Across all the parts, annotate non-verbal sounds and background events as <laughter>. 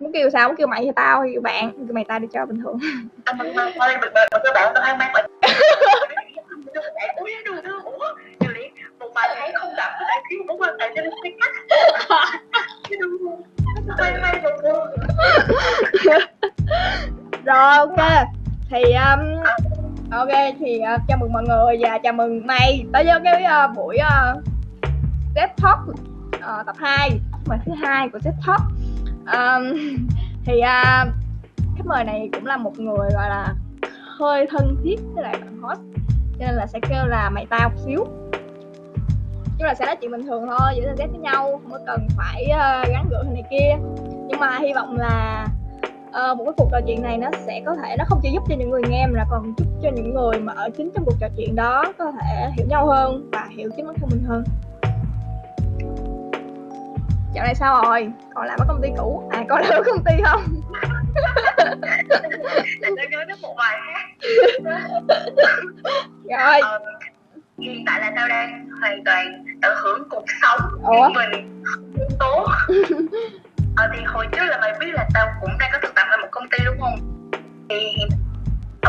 muốn kêu sao? Muốn kêu mày hay tao hay kêu bạn? Kêu mày tao đi cho bình thường. Mình mình thôi mình mình mình bạn tao ăn mang lý <laughs> một bài thấy không gặp có thể thiếu mối quan hệ may may một <laughs> rồi ok. Thì um, ok thì uh, chào mừng mọi người và chào mừng mày. Tới với cái uh, buổi uh, TED Talk uh, tập 2 bài thứ hai của TED Talk um, thì à, uh, khách mời này cũng là một người gọi là hơi thân thiết với lại bạn host cho nên là sẽ kêu là mày tao một xíu. Chứ là sẽ nói chuyện bình thường thôi giữa giao với nhau không có cần phải uh, gắn gượng này kia. Nhưng mà hy vọng là uh, một cái cuộc trò chuyện này nó sẽ có thể nó không chỉ giúp cho những người nghe mà còn giúp cho những người mà ở chính trong cuộc trò chuyện đó có thể hiểu nhau hơn và hiểu chính bản thân mình hơn dạo này sao rồi? Còn làm ở công ty cũ? À còn làm ở công ty không? Lại nhớ đến một bài rồi. Ờ, hiện tại là tao đang hoàn toàn tận hưởng cuộc sống Ủa? mình. Không tố <laughs> ờ, thì hồi trước là mày biết là tao cũng đang có thực tập ở một công ty đúng không? Thì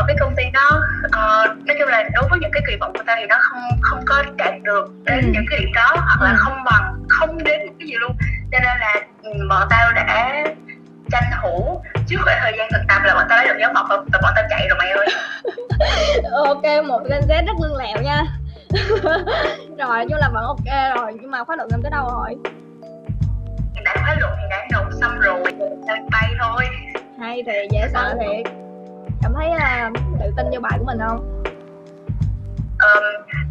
ở cái công ty đó uh, nói chung là đối với những cái kỳ vọng của tao thì nó không không có đạt được đến Ừ. những cái điểm đó hoặc là Ừ. không bằng không đến một cái gì luôn. Cho nên là ừ, bọn tao đã tranh thủ trước khoảng thời gian thực tập là bọn tao lấy được dấu mộc và bọn tao chạy rồi mày ơi. <laughs> Ok một Gen Z rất lương lẹo nha. <laughs> Rồi nhưng là vẫn ok rồi nhưng mà khóa luận em tới đâu rồi? Tại khóa luận thì đã nộp xong rồi tao bay thôi. Hay thì dễ sợ thiệt thấy là tự tin vô bài của mình không? Ờm,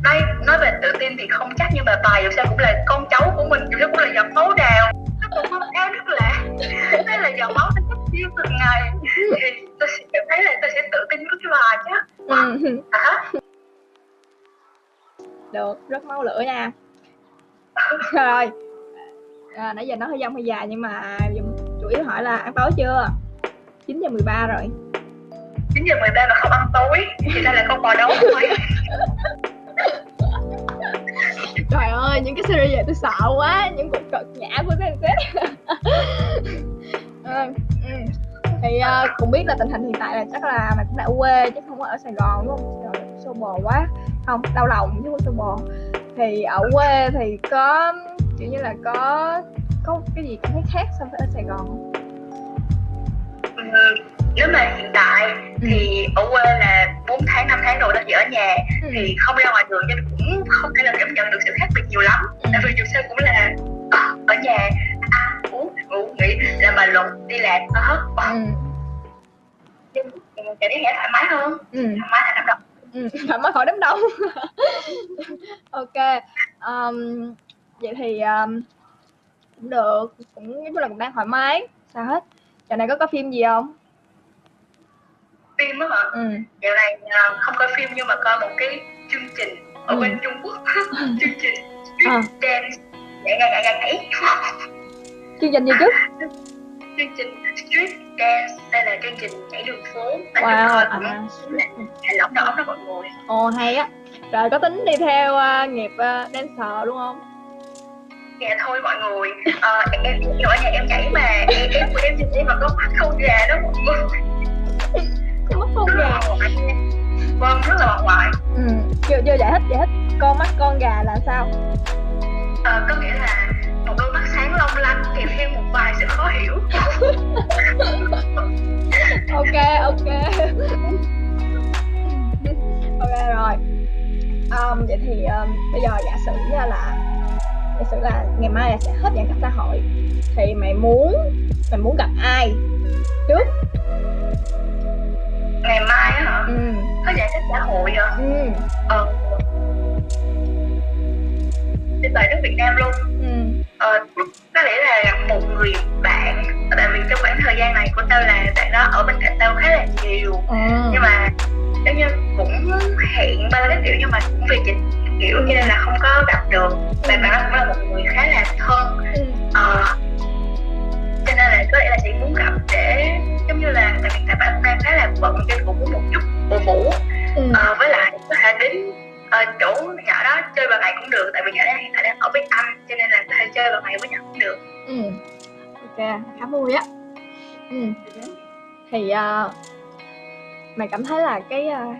nói nói về tự tin thì không chắc nhưng mà bài dù sao cũng là con cháu của mình dù sao cũng là giọt máu đào. Nó cũng có cái rất là <laughs> đây là giọt máu nó cấp chiêu từng ngày. Thì tôi sẽ cảm thấy là tôi sẽ tự tin với cái bài chứ ừ. <laughs> à, được rất máu lửa nha. Rồi. À, nãy giờ nó hơi dông hơi dài nhưng mà chủ yếu hỏi là ăn tối chưa? 9 giờ 13 rồi 9 giờ 13 mà không ăn tối thì đây là con bò đấu thôi trời ơi những cái series vậy tôi sợ quá những cuộc cợt nhã của Gen Z ừ. ừ. thì uh, cũng biết là tình hình hiện tại là chắc là mày cũng đã quê chứ không có ở Sài Gòn đúng không xô bồ quá không đau lòng chứ không xô bồ thì ở quê thì có kiểu như là có có cái gì cảm thấy khác so với ở Sài Gòn không? Nếu mà hiện tại thì ở quê là 4 tháng 5 tháng rồi đó chỉ ở nhà Ừ. thì không ra ngoài đường nên cũng không thể là cảm nhận được sự khác biệt nhiều lắm Ừ. tại vì dù sao cũng là ở nhà ăn uống ngủ nghỉ làm bài luận đi làm nó hết ừ. nhưng cảm thấy thoải mái hơn ừ. thoải mái là đậm độc ừ. <laughs> thoải mái khỏi đám đông <laughs> ok um, vậy thì um, cũng được cũng nói chung là cũng đang thoải mái sao hết giờ này có có phim gì không phim á hả? Ừ. Dạo này ờ, không coi phim nhưng mà coi một cái chương trình ở Ừ. bên Trung Quốc. <laughs> Chương trình À. Street Dance. Nhảy nhảy nhảy nhảy nhảy chương trình gì chứ? <laughs> Chương trình Street Dance. Đây là chương trình nhảy đường phố. Và wow à, là lỏng đỏ đó mọi người. Ồ hay á. Rồi có tính đi theo uh, nghiệp uh, dancer đúng không? Dạ thôi mọi người. Ờ, em em ở nhà em nhảy mà. Em em em nhìn em mà có mắt không gà đó mọi người con mắt con rất gà nha. vâng rất là bà ngoại. Ừ chưa chưa giải thích giải thích. Con mắt con gà là sao? Ờ, có nghĩa là một đôi mắt sáng long lanh kèm theo một vài sự khó hiểu. <laughs> Ok ok. Ok rồi. Um, vậy thì um, bây giờ giả sử như là giả sử là ngày mai là sẽ hết giãn cách xã hội thì mày muốn mày muốn gặp ai trước ngày mai á hả? Ừ. Có giải thích xã hội à ừ. Ờ. Đi về nước Việt Nam luôn. Ừ. Ờ, có lẽ là gặp một người bạn tại vì trong khoảng thời gian này của tao là bạn đó ở bên cạnh tao khá là nhiều. Ừ. Nhưng mà giống như cũng hẹn ba cái kiểu nhưng mà cũng vì dịch kiểu cho nên là không có gặp được. Bạn bạn đó cũng là một người khá là thân. Ừ. Ờ, cho nên là có lẽ là chị muốn gặp để giống như là tại vì tại bạn đang khá là bận nên cũng muốn một chút cổ vũ ừ. Ờ, với lại có thể đến ờ, chỗ nhỏ đó chơi vào ngày cũng được tại vì nhỏ đó hiện tại đang ở với anh cho nên là có thể chơi vào ngày với nhỏ cũng được. Ừ. Ok khá vui á. Ừ. thì uh, mày cảm thấy là cái uh,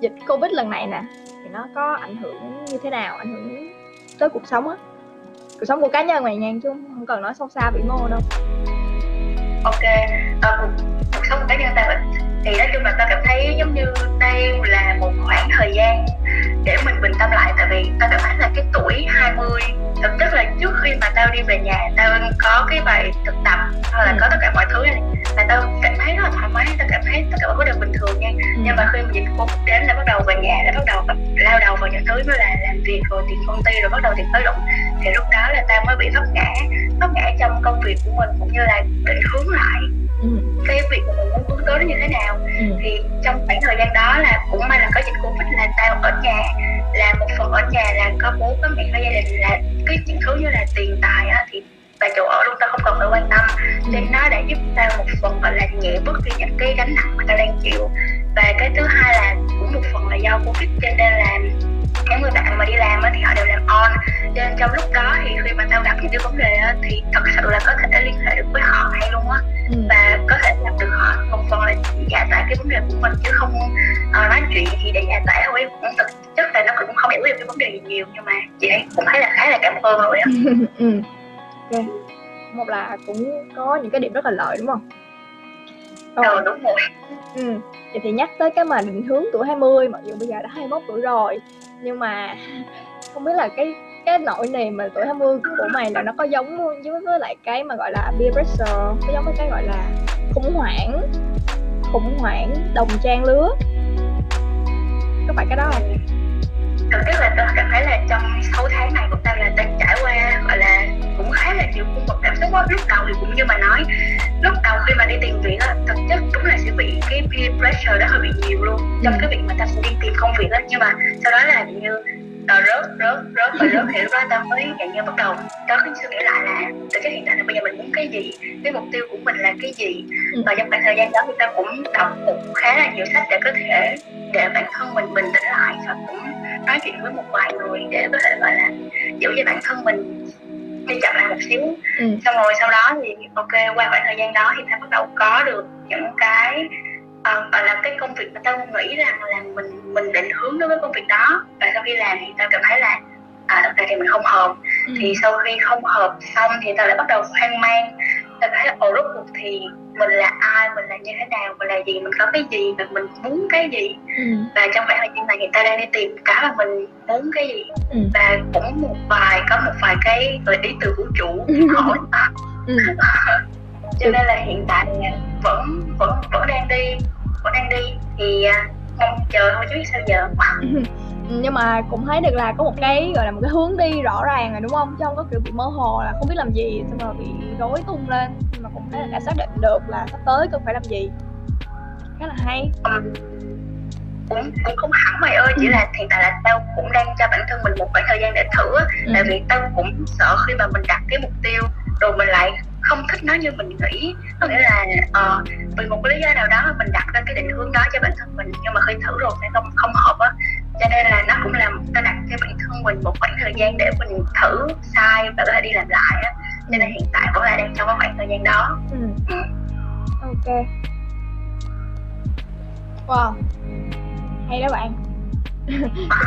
dịch covid lần này nè thì nó có ảnh hưởng như thế nào ảnh hưởng tới cuộc sống á? Cuộc sống của cá nhân mày nha chứ không cần nói sâu xa vĩ mô đâu ok à, cuộc, cuộc sống của cá nhân ta thì nói chung là ta cảm thấy giống như đây là một khoảng thời gian để mình bình tâm lại. Tại vì ta cảm thấy là cái tuổi 20 thực chất là trước khi mà tao đi về nhà tao có cái bài thực tập hoặc là ừ. có tất cả mọi thứ này là tao cảm thấy rất là thoải mái tao cảm thấy tất cả mọi thứ đều bình thường nha ừ. nhưng mà khi mà dịch covid đến là bắt đầu về nhà là bắt đầu lao đầu vào những thứ như là làm việc rồi tiền công ty rồi bắt đầu tiền tới đụng thì lúc đó là tao mới bị vấp ngã vấp ngã trong công việc của mình cũng như là định hướng lại ừ. cái việc mà mình muốn hướng tới nó như thế nào ừ. thì trong khoảng thời gian đó là cũng may là có dịch covid là tao ở nhà là một phần ở nhà là có bố có mẹ có gia đình là cái những thứ như là tiền tài á thì và chỗ ở luôn tao không cần phải quan tâm. Nên nó đã giúp tao một phần gọi là nhẹ bớt đi những cái gánh nặng mà tao đang chịu. Và cái thứ hai là cũng một phần là do covid cho nên là những người bạn mà đi làm thì họ đều làm on. Nên trong lúc đó thì khi mà tao gặp những cái vấn đề thì thật sự là có thể liên hệ được với họ hay luôn á. Ừ. và có thể làm được họ một phần là giải tỏa cái vấn đề của mình chứ không uh, nói chuyện thì để giải tỏa thôi cũng thực chất là nó cũng không hiểu được cái vấn đề gì nhiều. Nhưng mà chị ấy cũng thấy là khá là cảm ơn rồi á. <laughs> Ừ. ok. Một là cũng có những cái điểm rất là lợi đúng không? Ờ, đúng rồi. Ừ. Vậy thì nhắc tới cái mà định hướng tuổi 20 mặc dù bây giờ đã 21 tuổi rồi nhưng mà <laughs> không biết là cái cái nỗi niềm mà tuổi 20 của mày là nó có giống với với lại cái mà gọi là peer pressure có giống với cái gọi là khủng hoảng khủng hoảng đồng trang lứa. Có phải cái đó không? thực chất là tôi cảm thấy là trong 6 tháng này của tao là tao trải qua gọi là cũng khá là nhiều cung bậc cảm xúc á lúc đầu thì cũng như mà nói lúc đầu khi mà đi tìm việc á thực chất đúng là sẽ bị cái peer pressure đó hơi bị nhiều luôn trong ừ. cái việc mà ta sẽ đi tìm công việc á nhưng mà sau đó là như uh, rớt rớt rớt và rớt lúc đó tao mới dạng như bắt đầu có cái suy nghĩ lại là thực chất hiện tại là bây giờ mình muốn cái gì cái mục tiêu của mình là cái gì ừ. và trong khoảng thời gian đó thì tao cũng đọc cũng khá là nhiều sách để có thể để bản thân mình bình tĩnh lại và cũng nói chuyện với một vài người để có thể gọi là giữ cho bản thân mình đi chậm lại một xíu ừ. xong rồi sau đó thì ok qua khoảng thời gian đó thì ta bắt đầu có được những cái uh, gọi là cái công việc mà tao nghĩ rằng là mình mình định hướng đối với công việc đó và sau khi làm thì tao cảm thấy là à thực ra thì mình không hợp ừ. thì sau khi không hợp xong thì tao lại bắt đầu hoang mang tao thấy ồ rốt cuộc thì mình là ai mình là như thế nào mình là gì mình có cái gì và mình muốn cái gì ừ. và trong khoảng thời gian này người ta đang đi tìm cái mà mình muốn cái gì ừ. và cũng một vài có một vài cái gợi ý từ vũ trụ <laughs> hỏi ừ. <laughs> cho nên là hiện tại vẫn vẫn vẫn đang đi vẫn đang đi thì à, mong chờ thôi chứ biết sao giờ nhưng mà cũng thấy được là có một cái gọi là một cái hướng đi rõ ràng rồi đúng không? Chứ không có kiểu bị mơ hồ là không biết làm gì xong rồi bị rối tung lên. Nhưng mà cũng thấy là đã xác định được là sắp tới cần phải làm gì. Khá là hay. Cũng cũng không hẳn mày ơi chỉ ừ. là hiện tại là tao cũng đang cho bản thân mình một khoảng thời gian để thử ừ. tại vì tao cũng sợ khi mà mình đặt cái mục tiêu rồi mình lại không thích nó như mình nghĩ. Có nghĩa là uh, vì một lý do nào đó mình đặt ra cái định hướng đó cho bản thân mình nhưng mà khi thử rồi sẽ không không hợp á cho nên là nó cũng là ta đặt cho bản thân mình một khoảng thời gian để mình thử sai và có thể đi làm lại á. Nên hiện tại vẫn là đang trong khoảng thời gian đó. Ừ. ừ. ok. Wow. Hay đó bạn.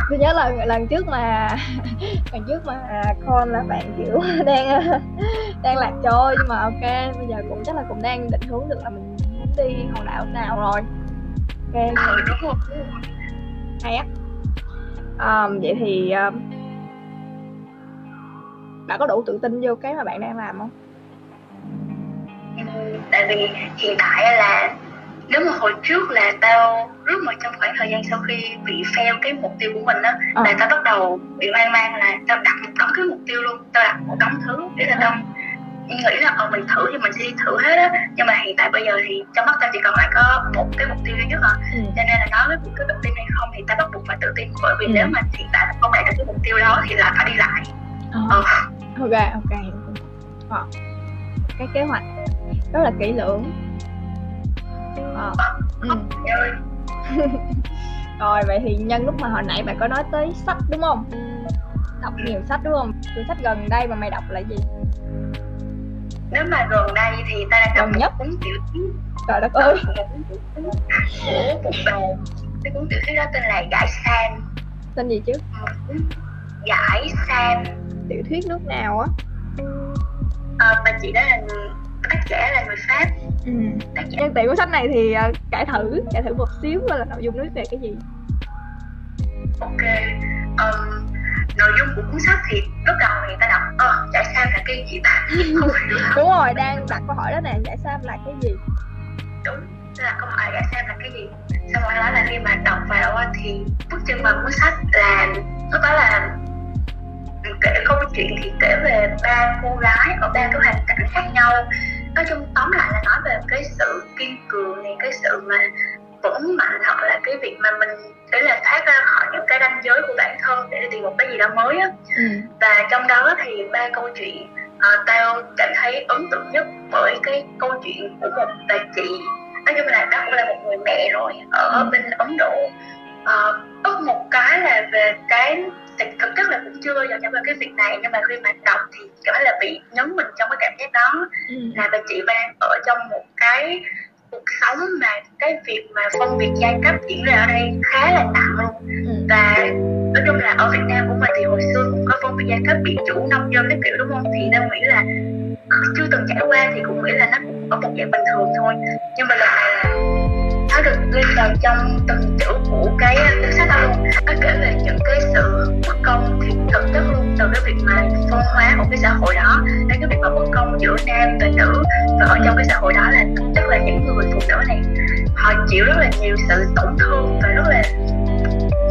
Tôi nhớ là lần trước mà <laughs> lần trước mà con là bạn kiểu <laughs> đang đang lạc trôi nhưng mà ok bây giờ cũng chắc là cũng đang định hướng được là mình muốn đi hòn đảo nào rồi. Ok. Ừ, hay á um, vậy thì um, bạn có đủ tự tin vô cái mà bạn đang làm không tại vì hiện tại là nếu mà hồi trước là tao rất mà trong khoảng thời gian sau khi bị fail cái mục tiêu của mình á à. là tao bắt đầu bị hoang mang là tao đặt một đống cái mục tiêu luôn tao đặt một đống thứ để là tao nghĩ là ờ mình thử thì mình sẽ đi thử hết á nhưng mà hiện tại bây giờ thì trong mắt tao chỉ còn lại có một cái mục tiêu duy nhất à ừ. cho nên là nói với có tự tin hay không thì tao bắt buộc phải tự tin bởi vì ừ. nếu mà hiện tại không đạt được cái mục tiêu đó thì là phải đi lại ờ. ờ. ok ok ờ. cái kế hoạch rất là kỹ lưỡng ờ. ừ. <laughs> rồi vậy thì nhân lúc mà hồi nãy bạn có nói tới sách đúng không đọc nhiều sách đúng không cuốn sách gần đây mà mày đọc là gì nếu mà gần đây thì ta đang Gần nhất. cuốn tiểu thuyết. Trời đất ơi. tiểu thuyết. Của một cái cuốn tiểu thuyết đó tên là Giải Sam. Tên gì chứ? Giải Sam. Tiểu thuyết nước nào á? Ờ, bà chị đó là tác giả là người Pháp. Ừ. tác giả. Tìm cuốn sách này thì ờ, cải thử cải thử một xíu là nội dung nó về cái gì. Ok. Um, nội dung của cuốn sách thì lúc đầu thì ta đọc ờ Giải Sam là cái gì ta <laughs> không hiểu lắm đúng rồi đang đặt câu hỏi đó nè giải sam là cái gì? Đúng tức là câu hỏi Giải Sam là cái gì? Xong rồi đó là khi mà đọc vào thì bước chân vào cuốn sách là lúc đó là kể câu chuyện thì kể về ba cô gái ở ba cái hoàn cảnh khác nhau. Nói chung tóm lại là nói về cái sự kiên cường này cái sự mà vững mạnh hoặc là cái việc mà mình để là thoát ra khỏi những cái ranh giới của bản thân để tìm một cái gì đó mới á ừ. và trong đó thì ba câu chuyện uh, tao cảm thấy ấn tượng nhất bởi cái câu chuyện của một bà chị nói chung là đó cũng là một người mẹ rồi ở Ừ. bên ấn độ uh, có một cái là về cái thực chất là cũng chưa bao giờ vào cái việc này nhưng mà khi mà đọc thì cảm thấy là bị nhấn mình trong cái cảm giác đó Ừ. là bà chị đang ở trong một cái cuộc sống mà cái việc mà phân biệt giai cấp diễn ra ở đây khá là nặng luôn Ừ. và nói chung là ở Việt Nam của mình thì hồi xưa cũng có phân biệt giai cấp biệt chủ nông dân cái kiểu đúng không? Thì Nam nghĩ là chưa từng trải qua thì cũng nghĩ là nó cũng ở một dạng bình thường thôi. Nhưng mà lần này là nó được ghi vào trong từng chữ của cái cuốn sách đó luôn. Nó kể về những cái sự bất công thì thực chất luôn từ cái việc mà phân hóa của cái xã hội đó đến cái việc mà bất công giữa nam và nữ. Và ở trong cái xã hội đó là thực chất là những chịu rất là nhiều sự tổn thương và rất là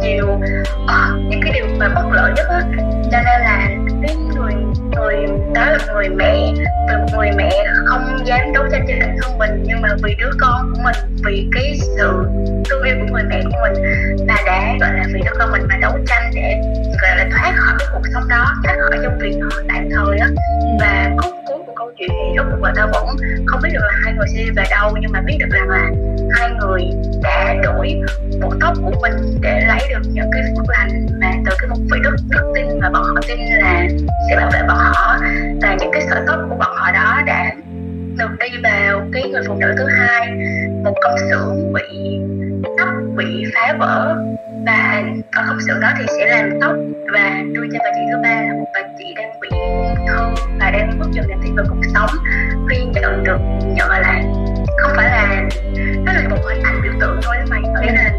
nhiều ờ, những cái điều mà bất lợi nhất á. Cho nên là cái người người đó là người mẹ về một người mẹ không dám đấu tranh cho bản thân mình nhưng mà vì đứa con của mình vì cái sự thương yêu của người mẹ của mình bà đã gọi là vì đứa con mình mà đấu tranh để gọi là thoát khỏi cái cuộc sống đó thoát khỏi công việc tạm thời á. Và cuối của câu chuyện gì rốt cuộc là tao vẫn không biết được là hai người sẽ đi về đâu, nhưng mà biết được rằng là hai người đã đổi bộ tóc của mình để lấy được những cái phước lành mà từ cái một vị đức đức tin mà bọn họ tin là sẽ bảo vệ bọn họ. Và những cái sợi tóc của bọn họ đó đã được đi vào cái người phụ nữ thứ hai, một công xưởng bị tóc bị phá vỡ và ở công xưởng đó thì sẽ làm tóc và đưa cho bà chị thứ ba là một bà chị đang bị ung thư và đang mất dần niềm tin vào cuộc sống. Khi nhận được nhận là không phải là nó là một hình ảnh biểu tượng thôi mày có nghĩa là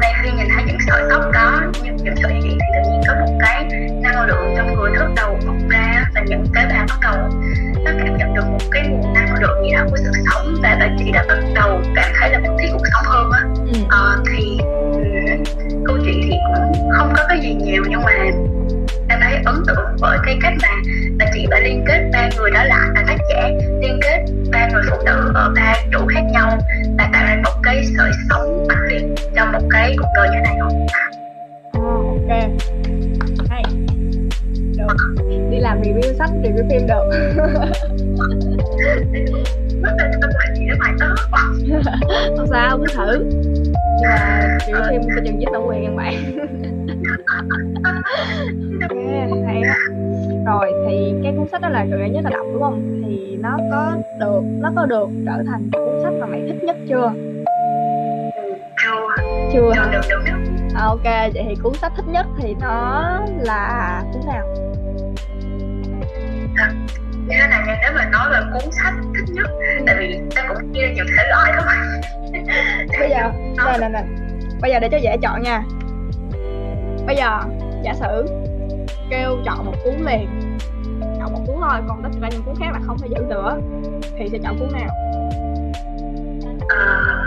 ngay khi nhìn thấy những sợi tóc đó những, những sợi dây điện thì tự nhiên có một cái năng lượng trong người bắt đầu bộc ra và những cái bà bắt đầu nó cảm nhận được một cái nguồn năng lượng gì đó của sự sống. Và bà chị đã bắt đầu cảm thấy là muốn thiết cuộc sống hơn á. Ừ. Ờ, thì chuyện thì cũng không có cái gì nhiều nhưng mà em thấy ấn tượng bởi cái cách mà bà chị bà liên kết ba người đó lại là tác giả. Liên kết ba người phụ nữ ở ba chỗ khác nhau và tạo ra một cái sợi sống mãnh liệt trong một cái cuộc đời như này không? Ok hay. Được. Đi làm review sách review phim được <laughs> đó mày đó. Không sao cứ thử. Nhưng mà review phim coi chừng dính bản quyền các bạn. <laughs> Ok, hay á. Rồi thì cái cuốn sách đó là gần nhất là đọc đúng không? Thì nó có được nó có được trở thành cuốn sách mà mày thích nhất chưa? Chưa. Hả? được được được. À, ok vậy thì cuốn sách thích nhất thì nó là cuốn nào như thế này nha nếu mà nói về cuốn sách thích nhất tại vì ta cũng chia nhiều thể loại lắm. Bây giờ nè nè nè bây giờ để cho dễ chọn nha. Bây giờ giả sử kêu chọn một cuốn liền chọn một cuốn thôi còn tất cả những cuốn khác là không thể giữ nữa thì sẽ chọn cuốn nào? Ờ,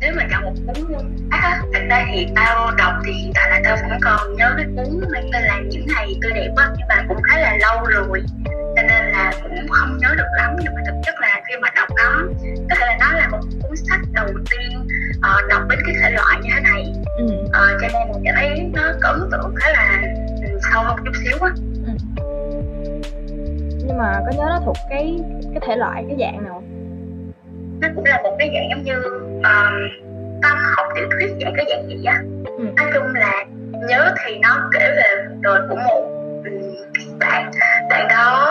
nếu mà chọn một cuốn à, thật ra thì tao đọc thì hiện tại là tao vẫn còn nhớ cái cuốn mang tên là những ngày tươi đẹp á nhưng mà cũng khá là lâu rồi là cũng không nhớ được lắm nhưng mà thực chất là khi mà đọc nó có thể là nó là một cuốn sách đầu tiên ờ, đọc đến cái thể loại như thế này. Ừ. Ờ, cho nên mình cảm thấy nó có ấn tượng khá là ừ, sâu hơn chút xíu á. Nhưng mà có nhớ nó thuộc cái cái thể loại cái dạng nào nó cũng là một cái dạng giống như um, văn học tiểu thuyết dạng cái dạng gì á. Ừ. nói chung là nhớ thì nó kể về đời của một ừm, bạn bạn đó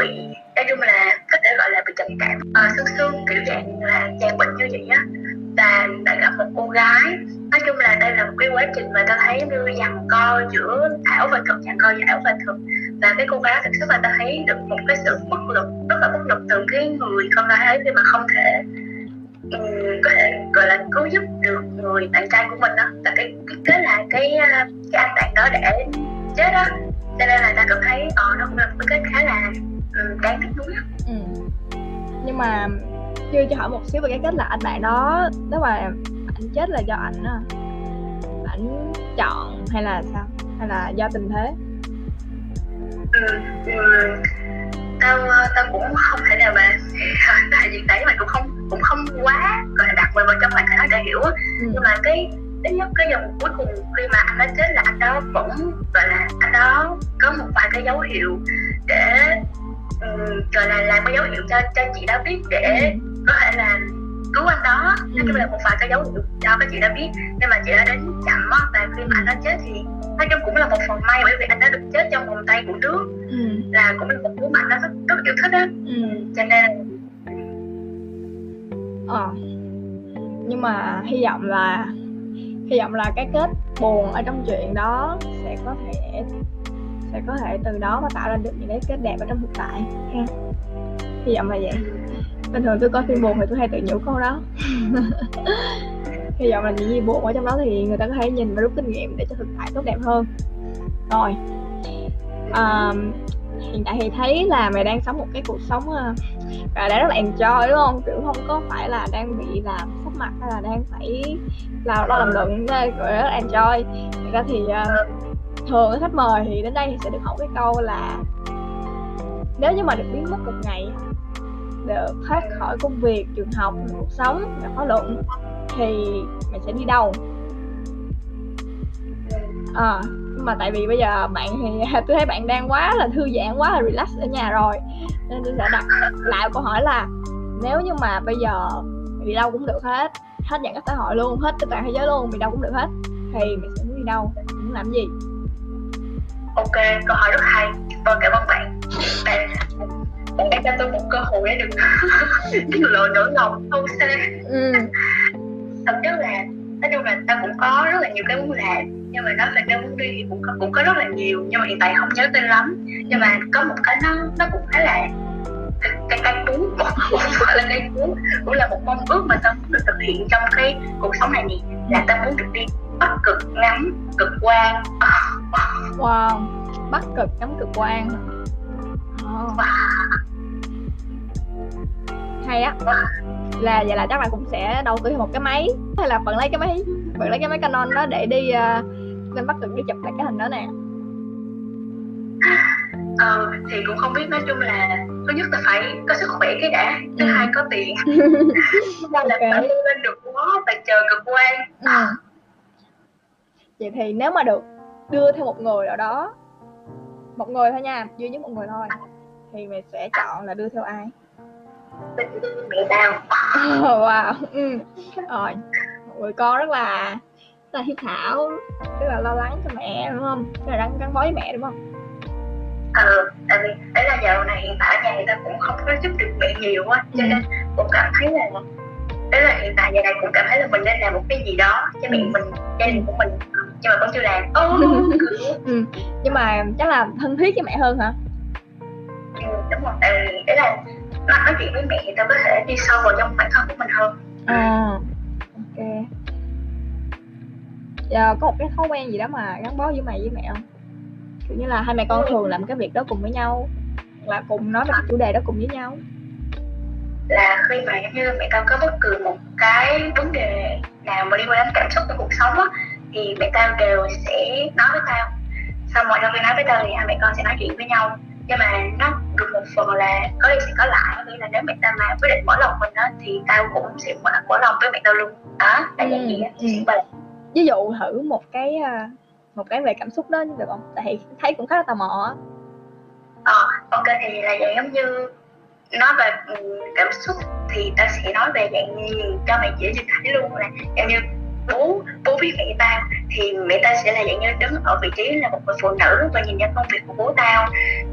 bị nói chung là có thể gọi là bị trầm cảm, ờ, sưng sưng kiểu dạng là dạng bệnh như vậy á. Và đã gặp một cô gái nói chung là đây là một cái quá trình mà ta thấy như dằn co giữa ảo và thực dằn co giữa ảo và thực. Và cái cô gái thực sự là ta thấy được một cái sự bất lực rất là bất lực từ cái người con gái ấy khi mà không thể um, có thể gọi là cứu giúp được người bạn trai của mình đó và cái cái là cái cái anh bạn đó để chết đó cho nên là ta cảm thấy ờ nó cũng là một cái khá là đáng tiếc nuối ừ. nhưng mà chưa cho hỏi một xíu về cái kết là anh bạn đó nếu mà anh chết là do ảnh à, ảnh chọn hay là sao hay là do tình thế ừ, ừ, tao tao cũng không thể nào mà <laughs> tại vì đấy mà cũng không cũng không quá gọi là đặt mình vào trong hoàn cảnh để hiểu ừ. nhưng mà cái ít nhất cái dòng cuối cùng khi mà anh đó chết là anh đó vẫn gọi là anh đó có một vài cái dấu hiệu để gọi là làm cái dấu hiệu cho cho chị đó biết để có thể là cứu anh đó. Nói chung là một vài cái dấu hiệu cho các chị đã biết. Nhưng mà chị đã đến chậm á và khi mà anh đó chết thì nói chung cũng là một phần may bởi vì anh đã được chết trong vòng tay của nước ừ. là cũng là một đứa mà anh đó rất, rất yêu thích á. Ừ. cho nên ờ. Nhưng mà hy vọng là hy vọng là cái kết buồn ở trong chuyện đó sẽ có thể sẽ có thể từ đó mà tạo ra được những cái kết đẹp ở trong thực tại ha. Hy vọng là vậy. Bình thường tôi coi phim buồn thì tôi hay tự nhủ câu đó. <laughs> Hy vọng là những gì buồn ở trong đó thì người ta có thể nhìn và rút kinh nghiệm để cho thực tại tốt đẹp hơn. Rồi. À, hiện tại thì thấy là mày đang sống một cái cuộc sống ờ, và đã rất là enjoy đúng không? Kiểu không có phải là đang bị làm sắp mặt hay là đang phải làm lo làm luận gọi rất là enjoy. Thật ra thì uh, thường khách mời thì đến đây thì sẽ được hỏi cái câu là nếu như mà được biến mất một ngày được thoát khỏi công việc trường học cuộc sống và khóa luận thì mày sẽ đi đâu? À, mà tại vì bây giờ bạn thì <laughs> tôi thấy bạn đang quá là thư giãn quá là relax ở nhà rồi nên tôi sẽ đặt lại câu hỏi là nếu như mà bây giờ đi đâu cũng được hết hết giãn cách xã hội luôn hết tất cả thế giới luôn đi đâu cũng được hết thì mình sẽ muốn đi đâu muốn làm gì? Ok câu hỏi rất hay. Vâng cảm ơn bạn. Bạn bạn đã cho tôi một cơ hội để được tiết lộ nỗi lòng sâu xa ừ. thật chất là nói chung là ta cũng có rất là nhiều cái muốn làm nhưng mà nói về cái muốn đi thì cũng có cũng có rất là nhiều nhưng mà hiện tại không nhớ tên lắm. Nhưng mà có một cái nó nó cũng khá là cái cái cây cuốn <laughs> cũng phải là cây cuốn cũng là một mong ước mà ta muốn được thực hiện trong cái cuộc sống này nhỉ là ta muốn được đi bắc cực ngắm cực quang <laughs> wow bắc cực ngắm cực quang oh. hay á là vậy là chắc là cũng sẽ đầu tư một cái máy hay là bạn lấy cái máy bạn lấy cái máy Canon đó để đi uh, lên bắc cực đi chụp lại cái hình đó nè ờ thì cũng không biết nói chung là thứ nhất là phải có sức khỏe cái đã thứ ừ. hai có tiền <laughs> là okay. phải lên được quá và chờ cực quan ừ. vậy thì nếu mà được đưa theo một người nào đó một người thôi nha duy nhất một người thôi thì mày sẽ chọn là đưa theo ai mẹ tao oh, wow ừ. rồi một người con rất là rất là hiếu thảo rất là lo lắng cho mẹ đúng không rất là gắn gắn bó với mẹ đúng không ừ tại vì đấy là giờ này hiện tại nhà người ta cũng không có giúp được mẹ nhiều quá cho ừ. nên cũng cảm thấy là đấy là hiện tại giờ này cũng cảm thấy là mình nên làm một cái gì đó cho mẹ ừ. mình gia đình của mình nhưng mà vẫn chưa làm <laughs> ừ. nhưng mà chắc là thân thiết với mẹ hơn hả? Ừ, đúng rồi. Tại vì đấy là nói chuyện với mẹ thì tao có thể đi sâu vào trong bản thân của mình hơn. À ok. Giờ có một cái thói quen gì đó mà gắn bó với mày với mẹ không? Kiểu như là hai mẹ con thường làm cái việc đó cùng với nhau là cùng nói về cái chủ đề đó cùng với nhau. Là khi mà như mẹ tao có bất cứ một cái vấn đề nào mà liên quan đến cảm xúc trong cuộc sống á thì mẹ tao đều sẽ nói với tao. Xong mọi lần khi nói với tao thì hai mẹ con sẽ nói chuyện với nhau. Nhưng mà nó được một phần là có đi sẽ có lại nghĩa là nếu mẹ tao mà quyết định mở lòng mình đó thì tao cũng sẽ mở, mở lòng với mẹ tao luôn. Đó là ừ, gì ừ. ví dụ thử một cái à, một cái về cảm xúc đó được không? Tại thấy cũng khá là tò mò ờ ok thì là vậy giống như nói về ừ, cảm xúc thì ta sẽ nói về dạng cho mày dễ nhìn thấy luôn là giống như bố bố biết mẹ tao thì mẹ tao sẽ là dạng như đứng ở vị trí là một người phụ nữ và nhìn nhận công việc của bố tao.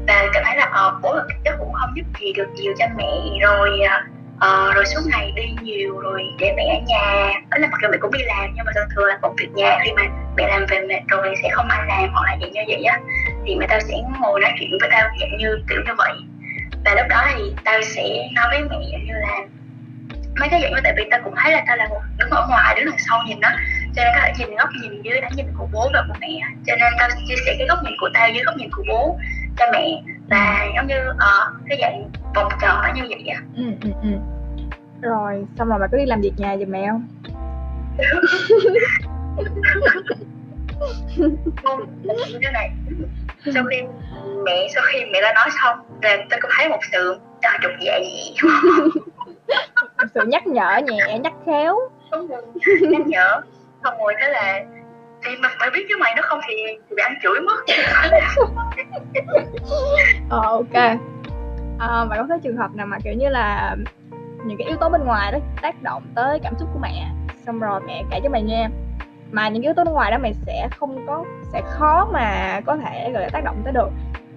Và cảm thấy là ờ, bố là chắc cũng không giúp gì được nhiều cho mẹ. Rồi ờ, ờ, rồi suốt ngày đi nhiều rồi để mẹ ở nhà. Đó là mặc dù mẹ cũng đi làm nhưng mà thường thường là công việc nhà khi mà mẹ làm về mệt rồi sẽ không ai làm hoặc là dạng như vậy á. Thì mẹ tao sẽ ngồi nói chuyện với tao dạng như kiểu như vậy. Và lúc đó thì tao sẽ nói với mẹ dạng như là mấy cái dạng như tại vì tao cũng thấy là tao là một đứng ở ngoài đứng đằng sau nhìn đó. Cho nên có thể nhìn góc nhìn dưới đánh nhìn của bố và của mẹ. Cho nên tao chia sẻ cái góc nhìn của tao với góc nhìn của bố cho mẹ. Và giống như uh, cái dạng vòng tròn như vậy á. Ừ, ừ, ừ. rồi xong rồi mày có đi làm việc nhà giùm mẹ không? Như này sau khi mẹ sau khi mẹ đã nói xong là tôi cũng thấy một sự trò trục dạ một <laughs> sự nhắc nhở nhẹ nhắc khéo. Nhắc nhở. Xong rồi thế là thì mà mày biết chứ mày nó không thì, thì bị ăn chửi mất. <laughs> Ờ ok. À, mày có thấy trường hợp nào mà kiểu như là những cái yếu tố bên ngoài đó tác động tới cảm xúc của mẹ xong rồi mẹ kể cho mày nghe mà những yếu tố bên ngoài đó mày sẽ không có sẽ khó mà có thể gọi là tác động tới được.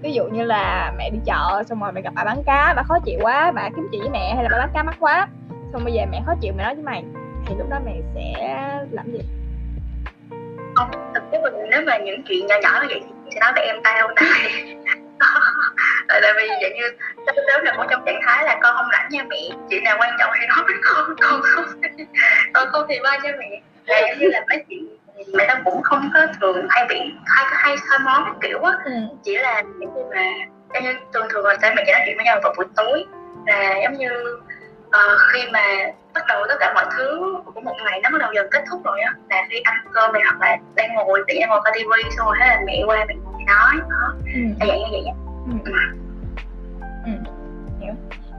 Ví dụ như là mẹ đi chợ xong rồi mẹ gặp bà bán cá bà khó chịu quá bà kiếm chuyện với mẹ hay là bà bán cá mắc quá xong bây giờ mẹ khó chịu mẹ nói với mày thì lúc đó mẹ sẽ làm gì? Không thực tế mình nếu mà những chuyện nhỏ nhỏ như vậy thì nói với em tao <laughs> tại tại vì vậy như tới là có trong trạng thái là con không rảnh nha mẹ chuyện nào quan trọng thì nói với con con không con không thì ba cho mẹ. Là như là mấy chuyện mẹ tao cũng không có thường hay bị hay hay soi món cái kiểu á. Ừ. chỉ là những khi mà như thường thường là mẹ chỉ nói chuyện với nhau vào buổi tối. Là giống như uh, khi mà bắt đầu tất cả mọi thứ của một ngày nó bắt đầu dần kết thúc rồi á là khi ăn cơm này hoặc là đang ngồi tự nhiên ngồi coi tivi xong rồi thế là mẹ qua mẹ ngồi nói đó ừ. là vậy như vậy á ừ. ừ. ừ. hiểu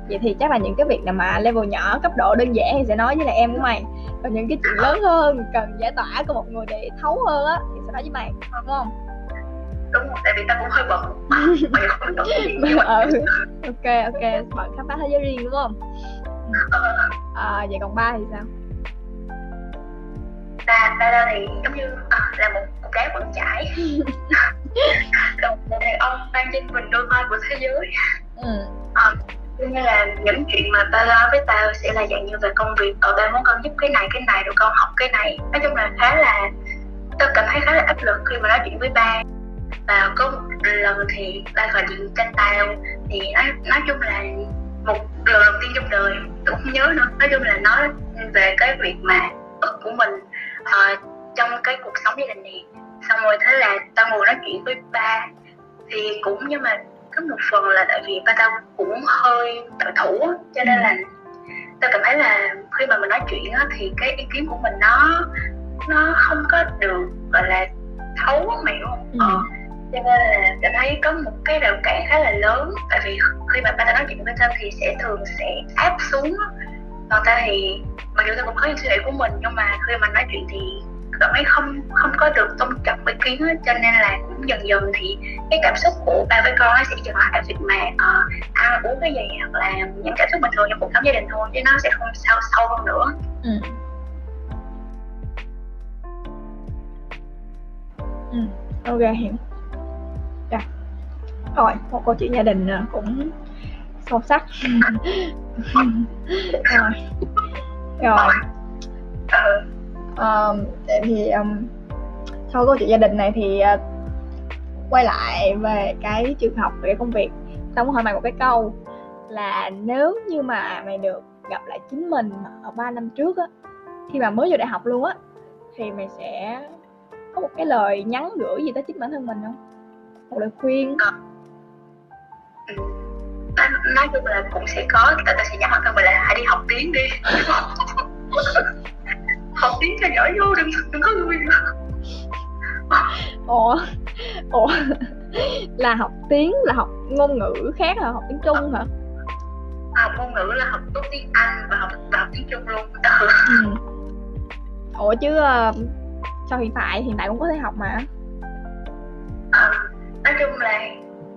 vậy thì chắc là những cái việc nào mà level nhỏ cấp độ đơn giản thì sẽ nói với lại em của mày còn những cái chuyện lớn hơn cần giải tỏa của một người để thấu hơn á thì sẽ nói với mày đúng không đúng rồi tại vì tao cũng hơi bận <laughs> mày không bận gì ừ. ok ok bận khám phá thế giới riêng đúng không à, vậy còn ba thì sao? Ba ba thì giống như à, là một một gái bận chải <laughs> còn một đàn ông đang trên mình đôi vai của thế giới. Ừ. à, như là những chuyện mà ba lo với tao sẽ là dạng như về công việc. Ở ba muốn con giúp cái này cái này rồi con học cái này. Nói chung là khá là tao cảm thấy khá là áp lực khi mà nói chuyện với ba. Và có một lần thì ba gọi điện cho tao thì nói nói chung là một lần đầu tiên trong đời tôi không nhớ nữa. Nói chung là nói về cái việc mà ức của mình uh, trong cái cuộc sống gia đình này. Xong rồi thế là tao ngồi nói chuyện với ba thì cũng nhưng mà có một phần là tại vì ba tao cũng hơi tự thủ cho nên là tao cảm thấy là khi mà mình nói chuyện á, thì cái ý kiến của mình nó nó không có được gọi là thấu mày đúng không ừ. ờ cho nên là cảm thấy có một cái rào cản khá là lớn. Tại vì khi mà ba ta nói chuyện với tao thì sẽ thường sẽ áp xuống còn ta thì mặc dù ta cũng có những suy nghĩ của mình nhưng mà khi mà nói chuyện thì cảm thấy không không có được tôn trọng ý kiến hết cho nên là cũng dần dần thì cái cảm xúc của ba với con sẽ dừng lại việc mà uh, ăn uống cái gì hoặc là những cảm xúc bình thường trong cuộc sống gia đình thôi chứ nó sẽ không sâu sâu hơn nữa. Ừ. Ừ, ok hiểu rồi một câu chuyện gia đình à, cũng sâu sắc. Rồi. Rồi. Um, thì um, sau câu chuyện gia đình này thì uh, quay lại về cái trường học về cái công việc. Tao muốn hỏi mày một cái câu là nếu như mà mày được gặp lại chính mình ở 3 năm trước á khi mà mới vô đại học luôn á thì mày sẽ có một cái lời nhắn gửi gì tới chính bản thân mình không một lời khuyên. Nói chung là cũng sẽ có tại ta sẽ nhắc thân mình là hãy đi học tiếng đi. <laughs> Học tiếng cho giỏi vô đừng đừng có người ủa ủa <laughs> là học tiếng là học ngôn ngữ khác hả học tiếng trung hả? Học ngôn ngữ là học tốt tiếng anh và học và học tiếng trung luôn. Ừ. ủa chứ uh, sao hiện tại hiện tại cũng có thể học mà. à, nói chung là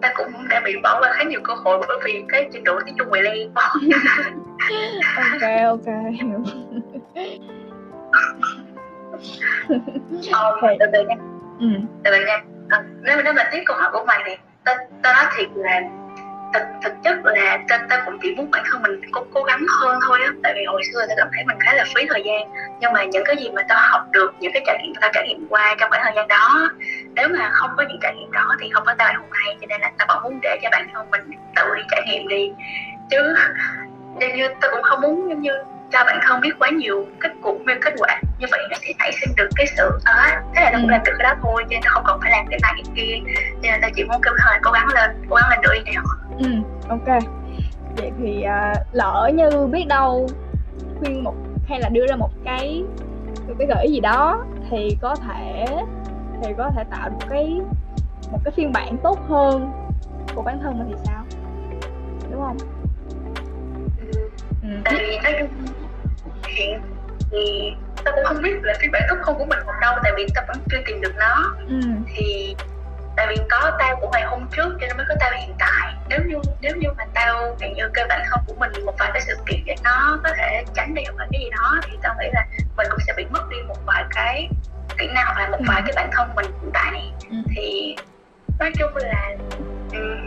ta cũng đã bị bỏ qua khá nhiều cơ hội bởi vì cái trình độ tiếng Trung ngoài len <laughs> ok ok. Hiểu ờ, từ từ nha. Ừ. từ từ nha. À, nếu nếu mà tiếp câu hỏi của mày này ta ta nói thiệt là thực thực chất là ta, ta cũng chỉ muốn bản thân mình cố cố gắng hơn thôi á. Tại vì hồi xưa ta cảm thấy mình khá là phí thời gian. Nhưng mà những cái gì mà ta học được những cái trải nghiệm ta trải nghiệm qua trong khoảng thời gian đó nếu mà không có những trải nghiệm đó thì không có ta hôm nay cho nên là ta vẫn muốn để cho bản thân mình tự đi trải nghiệm đi. Chứ <laughs> như ta cũng không muốn giống như cho bản thân biết quá nhiều kết cục như kết quả như vậy nó sẽ nảy sinh được cái sự à, thế là nó cũng Ừ. làm được cái đó thôi nên nó không cần phải làm cái này cái kia. Nên ta chỉ muốn kêu hơi cố gắng lên cố gắng lên đi nào ừ ok. Vậy thì à, lỡ như biết đâu khuyên một hay là đưa ra một cái một cái gợi ý gì đó thì có thể thì có thể tạo được cái một cái phiên bản tốt hơn của bản thân mình thì sao? Đúng không ừ. tại vì nói chung hiện thì ta cũng không biết là phiên bản tốt hơn của mình còn đâu tại vì ta vẫn chưa tìm được nó Ừ. thì tại vì có tao của ngày hôm trước cho nên mới có tao hiện tại nếu như nếu như mà tao kiểu như kêu bản thân của mình một vài cái sự kiện để nó có thể tránh đi hoặc là cái gì đó thì tao nghĩ là mình cũng sẽ bị mất đi một vài cái kỹ năng hoặc là một Ừ. vài cái bản thân mình hiện tại Ừ. thì nói chung là ừ,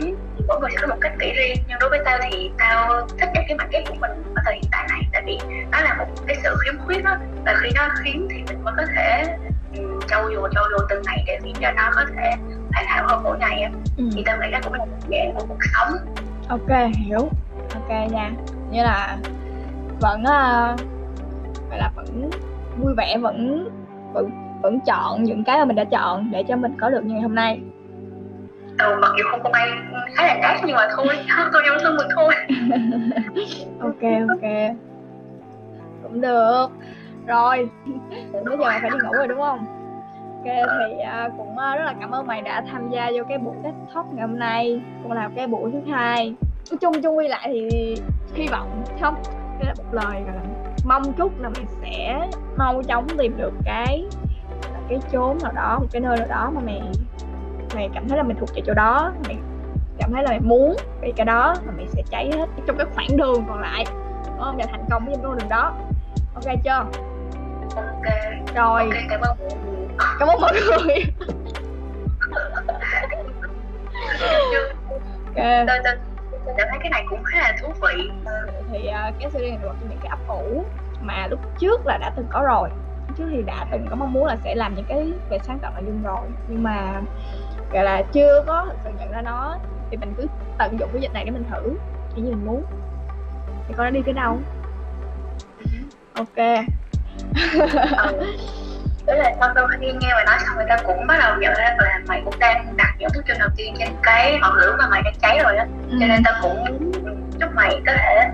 mỗi người sẽ có một cách nghĩ riêng nhưng đối với tao thì tao thích những cái mảnh ghép của mình ở thời hiện tại này tại vì nó là một cái sự khiếm khuyết đó và khi nó khiếm thì mình mới có thể um, trau dồi trau dồi từng ngày để khiến cho nó có thể hoàn hảo hơn mỗi ngày á. Ừ. thì tao nghĩ đó cũng là một dạng của cuộc sống. Ok hiểu. Ok nha. Như là vẫn uh, gọi là vẫn vui vẻ vẫn vẫn vẫn chọn những cái mà mình đã chọn để cho mình có được như ngày hôm nay ừ, mặc dù không có may khá là đắt nhưng mà thôi <laughs> tôi yêu thương mình thôi. <laughs> Ok ok. Cũng được. Rồi bây giờ phải đi ngủ rồi đúng không? Ok thì à, cũng à, rất là cảm ơn mày đã tham gia vô cái buổi TED Talk ngày hôm nay cũng là cái buổi thứ hai. Nói chung chung quy lại thì hy vọng không? Đây là một lời là mong chúc là mày sẽ mau chóng tìm được cái cái chốn nào đó một cái nơi nào đó mà mày mày cảm thấy là mình thuộc về chỗ đó mày cảm thấy là mày muốn vì cái đó mà mày sẽ cháy hết trong cái khoảng đường còn lại. Đúng không? Và thành công với con đường đó. Ok chưa? Ok. Rồi. Ok cảm ơn mọi người. Cảm ơn mọi người. Nhưng <laughs> ok. Tôi tôi tôi cảm thấy cái này cũng khá là thú vị. Thì uh, cái series này là một trong những cái ấp ủ mà lúc trước là đã từng có rồi. Trước thì đã từng có mong muốn là sẽ làm những cái về sáng tạo nội dung rồi. Nhưng mà gọi là chưa có thực sự nhận ra nó thì mình cứ tận dụng cái dịch này để mình thử những gì mình muốn. Thì con đã đi tới đâu? Ok. <laughs> Ừ. Thế là sau sau khi nghe mày nói xong người ta cũng bắt đầu nhận ra là mày cũng đang đặt những bước chân đầu tiên trên cái ngọn lửa mà mày đang cháy rồi á. Cho nên ta cũng chúc mày có thể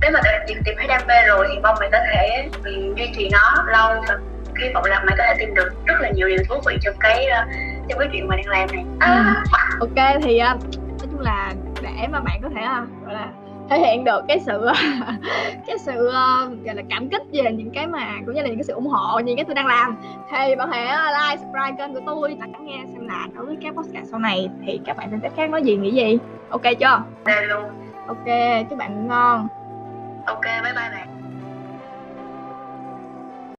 nếu mà đã tìm, tìm thấy đam mê rồi thì mong mày có thể ừ, duy trì nó lâu. Và hy vọng là mày có thể tìm được rất là nhiều điều thú vị trong cái ờ, trong cái chuyện mà đang làm này. À, ok thì uh, nói chung là để mà bạn có thể uh, gọi là thể hiện được cái sự <laughs> cái sự gọi là cảm kích về những cái mà cũng như là những cái sự ủng hộ những cái tôi đang làm thì bạn hãy like subscribe kênh của tôi và lắng nghe xem là đối với các podcast sau này thì các bạn sẽ khác nói gì nghĩ gì. Ok chưa? Đây luôn. Ok chúc bạn ngon. Ok bye bye bạn